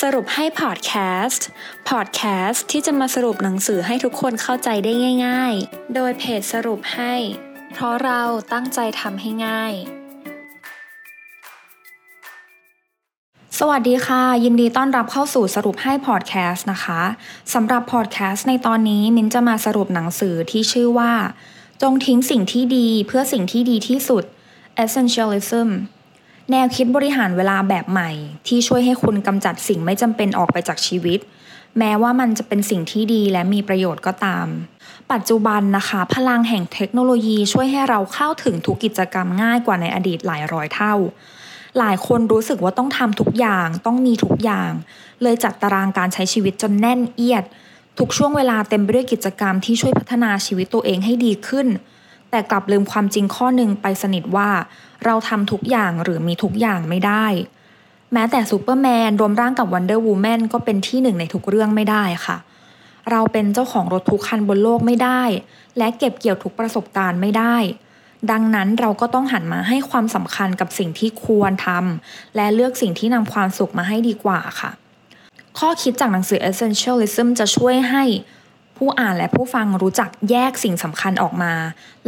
สรุปให้พอดแคสต์ พอดแคสต์ที่จะมาสรุปหนังสือให้ทุกคนเข้าใจได้ง่าย ๆ โดยเพจสรุปให้ เพราะเราตั้งใจทำให้ง่าย สวัสดีค่ะ ยินดีต้อนรับเข้าสู่สรุปให้พอดแคสต์นะคะสำหรับพอดแคสต์ในตอนนี้มินจะมาสรุปหนังสือที่ชื่อว่า จงทิ้งสิ่งที่ดีเพื่อสิ่งที่ดีที่สุด Essentialism แนวคิดบริหารเวลาแบบใหม่ ที่ช่วยให้คุณกำจัดสิ่งไม่จำเป็นออกไปจากชีวิต แม้ว่ามันจะเป็นสิ่งที่ดีและมีประโยชน์ก็ตาม ปัจจุบันนะคะ พลังแห่งเทคโนโลยีช่วยให้เราเข้าถึงทุกกิจกรรมง่ายกว่าในอดีตหลายร้อยเท่า หลายคนรู้สึกว่าต้องทำทุกอย่างต้องมีทุกอย่าง เลยจัดตารางการใช้ชีวิตจนแน่นเอียด ทุกช่วงเวลาเต็มไปด้วยกิจกรรมที่ช่วยพัฒนาชีวิตตัวเองให้ดีขึ้น แต่กลับลืมความจริงข้อหนึ่งไปสนิทว่า เราทำทุกอย่างหรือมีทุกอย่างไม่ได้ แม้แต่ซูเปอร์แมนรวมร่างกับวันเดอร์วูแมนก็เป็นที่หนึ่งในทุกเรื่องไม่ได้ค่ะ เราเป็นเจ้าของรถทุกคันบนโลกไม่ได้ และเก็บเกี่ยวทุกประสบการณ์ไม่ได้ ดังนั้นเราก็ต้องหันมาให้ความสำคัญกับสิ่งที่ควรทำและเลือกสิ่งที่นำความสุขมาให้ดีกว่าค่ะ ข้อคิดจากหนังสือ Essentialism จะช่วยให้ ผู้อ่านและผู้ฟังรู้จักแยกสิ่งสำคัญออกมา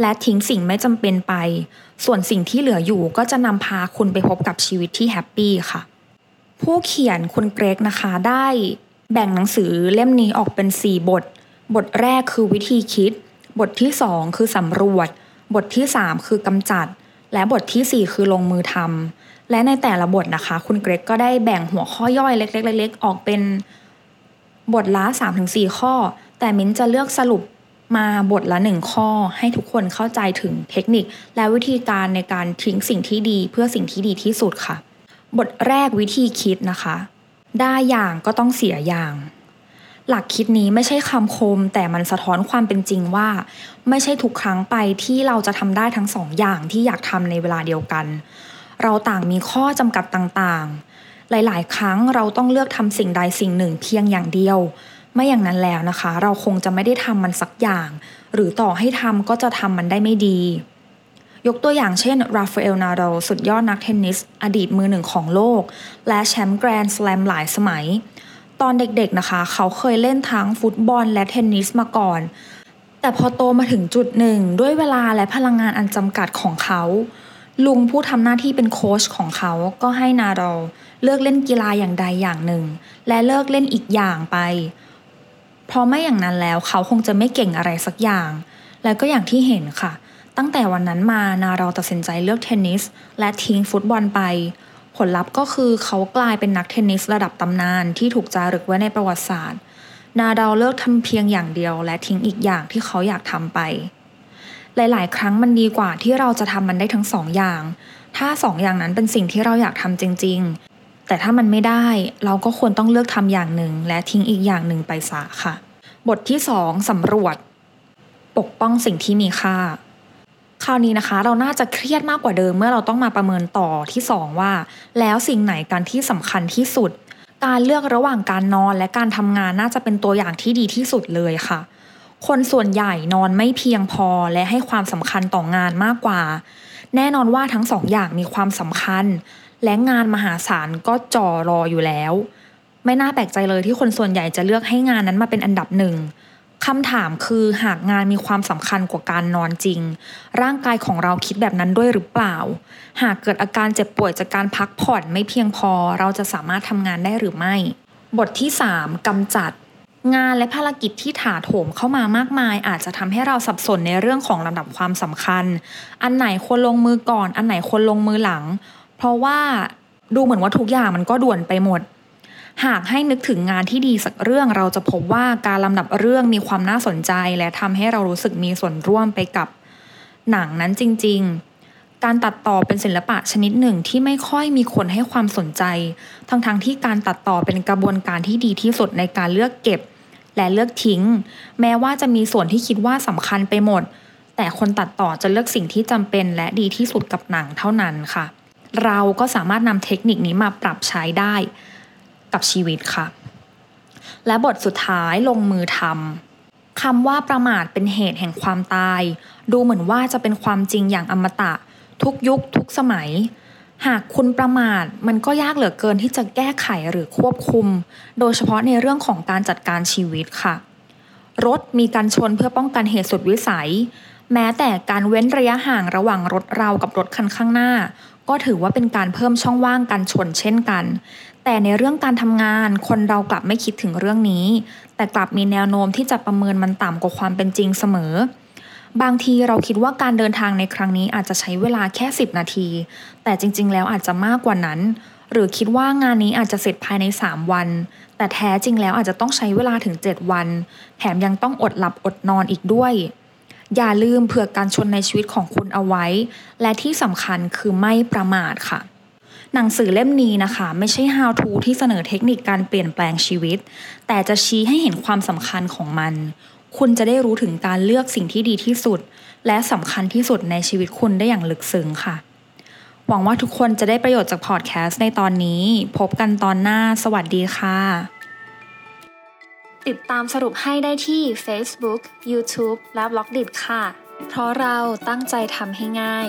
และทิ้งสิ่งไม่จำเป็นไป ส่วนสิ่งที่เหลืออยู่ก็จะนำพาคุณไปพบกับชีวิตที่แฮปปี้ค่ะ ผู้เขียนคุณเกรกนะคะได้แบ่งหนังสือเล่มนี้ออกเป็น 4 บท บทแรกคือวิธีคิด บทที่ 2 คือสำรวจ บทที่ 3 คือกำจัด และบทที่ 4 คือลงมือทำและในแต่ละบทนะคะ คุณเกรกก็ได้แบ่งหัวข้อย่อยเล็กๆๆออกเป็น บทละ3-4 ข้อ แต่มิ้นจะเลือกสรุปมาบทละหนึ่งข้อให้ทุกคนเข้าใจถึงเทคนิค และวิธีการในการทิ้งสิ่งที่ดีเพื่อสิ่งที่ดีที่สุดค่ะ บทแรกวิธีคิดนะคะ ได้อย่างก็ต้องเสียอย่าง หลักคิดนี้ไม่ใช่คำคม แต่มันสะท้อนความเป็นจริงว่า ไม่ใช่ทุกครั้งไปที่เราจะทำได้ทั้งสองอย่างที่อยากทำในเวลาเดียวกัน เราต่างมีข้อจำกัดต่างๆ หลาย ๆ ครั้งเราต้องเลือกทำสิ่งใดสิ่งหนึ่งเพียงอย่างเดียว ไม่อย่างนั้นแล้วนะคะ เราคงจะไม่ได้ทำมันสักอย่าง หรือต่อให้ทำก็จะทำมันได้ไม่ดี ยกตัวอย่างเช่นราฟาเอลนาโดสุดยอดนักเทนนิส อดีตมือหนึ่งของโลก และแชมป์แกรนด์สแลมหลายสมัย ตอนเด็กๆนะคะ เขาเคยเล่นทั้งฟุตบอลและเทนนิสมาก่อน แต่พอโตมาถึงจุดหนึ่ง ด้วยเวลาและพลังงานอันจำกัดของเขาลุงผู้ทำหน้าที่เป็นโค้ชของเขาก็ให้นาโดเลิกเล่นกีฬาอย่างใดอย่างหนึ่ง และเลิกเล่นอีกอย่างไป เพราะไม่อย่างนั้นแล้วเขาคงจะไม่เก่งอะไรสักอย่าง แล้วก็อย่างที่เห็นค่ะ ตั้งแต่วันนั้นมานาเราตัดสินใจเลือกเทนนิส และทิ้งฟุตบอลไป ผลลัพธ์ก็คือเขากลายเป็นนักเทนนิสระดับตำนานที่ถูกจารึกไว้ในประวัติศาสตร์ นาดาวเลิกทำเพียงอย่างเดียว และทิ้งอีกอย่างที่เขาอยากทำไป หลาย ๆ ครั้งมันดีกว่าที่เราจะทำมันได้ทั้งสองอย่าง ถ้าสองอย่างนั้นเป็นสิ่งที่เราอยากทำจริงๆ แต่ถ้ามันไม่ได้เราก็ควรต้องเลือกทำอย่างหนึ่ง และทิ้งอีกอย่างหนึ่งไปซะค่ะ บทที่สองสำรวจ ปกป้องสิ่งที่มีค่า คราวนี้นะคะ เราน่าจะเครียดมากกว่าเดิมเมื่อเราต้องมาประเมินต่อที่สองว่า แล้วสิ่งไหนการที่สำคัญที่สุด การเลือกระหว่างการนอนและการทำงานน่าจะเป็นตัวอย่างที่ดีที่สุดเลยค่ะคนส่วนใหญ่นอนไม่เพียงพอและให้ความสำคัญต่องานมากกว่า แน่นอนว่าทั้งสองอย่างมีความสำคัญ และงานมหาศาลก็จ่อรออยู่แล้ว ไม่น่าแปลกใจเลยที่คนส่วนใหญ่จะเลือกให้งานนั้นมาเป็นอันดับหนึ่งคำถามคือหากงานมีความสำคัญกว่าการนอนจริง ร่างกายของเราคิดแบบนั้นด้วยหรือเปล่า หากเกิดอาการเจ็บป่วยจากการพักผ่อนไม่เพียงพอ เราจะสามารถทำงานได้หรือไม่ บทที่ 3กำจัด งานและภารกิจที่ถาโถมเข้ามามากมาย อาจจะทำให้เราสับสนในเรื่องของลำดับความสำคัญ อันไหนควรลงมือก่อน อันไหนควรลงมือหลัง เพราะว่าดูเหมือนว่าทุกอย่างมันก็ด่วนไปหมด หากให้นึกถึงงานที่ดีสักเรื่องเราจะพบว่าการลำดับเรื่องมีความน่าสนใจ และทำให้เรารู้สึกมีส่วนร่วมไปกับหนังนั้นจริง ๆ การตัดต่อเป็นศิลปะชนิดหนึ่งที่ไม่ค่อยมีคนให้ความสนใจ ทั้งๆทที่การตัดต่อเป็นกระบวนการที่ดีที่สุดในการเลือกเก็บ และเลือกทิ้ง แม้ว่าจะมีส่วนที่คิดว่าสำคัญไปหมด แต่คนตัดต่อจะเลือกสิ่งที่จำเป็นและดีที่สุดกับหนังเท่านั้นค่ะ เราก็สามารถนำเทคนิคนี้มาปรับใช้ได้กับชีวิตค่ะ และบทสุดท้ายลงมือทำคำว่าประมาทเป็นเหตุแห่งความตาย ดูเหมือนว่าจะเป็นความจริงอย่างอมตะ ทุกยุคทุกสมัย หากคุณประมาทมันก็ยากเหลือเกินที่จะแก้ไขหรือควบคุม โดยเฉพาะในเรื่องของการจัดการชีวิตค่ะ รถมีการชนเพื่อป้องกันเหตุสุดวิสัย แม้แต่การเว้นระยะห่างระหว่างรถเรากับรถคันข้างหน้า ก็ถือว่าเป็นการเพิ่มช่องว่างการชนเช่นกันแต่ในเรื่องการทำงานคนเรากลับไม่คิดถึงเรื่องนี้ แต่กลับมีแนวโน้มที่จะประเมินมันต่ำกว่าความเป็นจริงเสมอ บางทีเราคิดว่าการเดินทางในครั้งนี้อาจจะใช้เวลาแค่ 10 นาที แต่จริง ๆ แล้วอาจจะมากกว่านั้น หรือคิดว่างานนี้อาจจะเสร็จภายใน 3 วัน แต่แท้จริงแล้วอาจจะต้องใช้เวลาถึง 7 วัน แถมยังต้องอดหลับอดนอนอีกด้วย อย่าลืมเผื่อการชนในชีวิตของคุณเอาไว้ และที่สำคัญคือไม่ประมาทค่ะหนังสือเล่มนี้นะคะ ไม่ใช่ how to ที่เสนอเทคนิคการเปลี่ยนแปลงชีวิต แต่จะชี้ให้เห็นความสำคัญของมัน คุณจะได้รู้ถึงการเลือกสิ่งที่ดีที่สุด และสำคัญที่สุดในชีวิตคุณได้อย่างลึกซึ้งค่ะ หวังว่าทุกคนจะได้ประโยชน์จากพอดแคสต์ในตอนนี้ พบกันตอนหน้า สวัสดีค่ะ ติดตามสรุปให้ได้ที่ Facebook, YouTube และ b ล็อกดิค่ะ เพราะเราตั้งใจทำให้ง่าย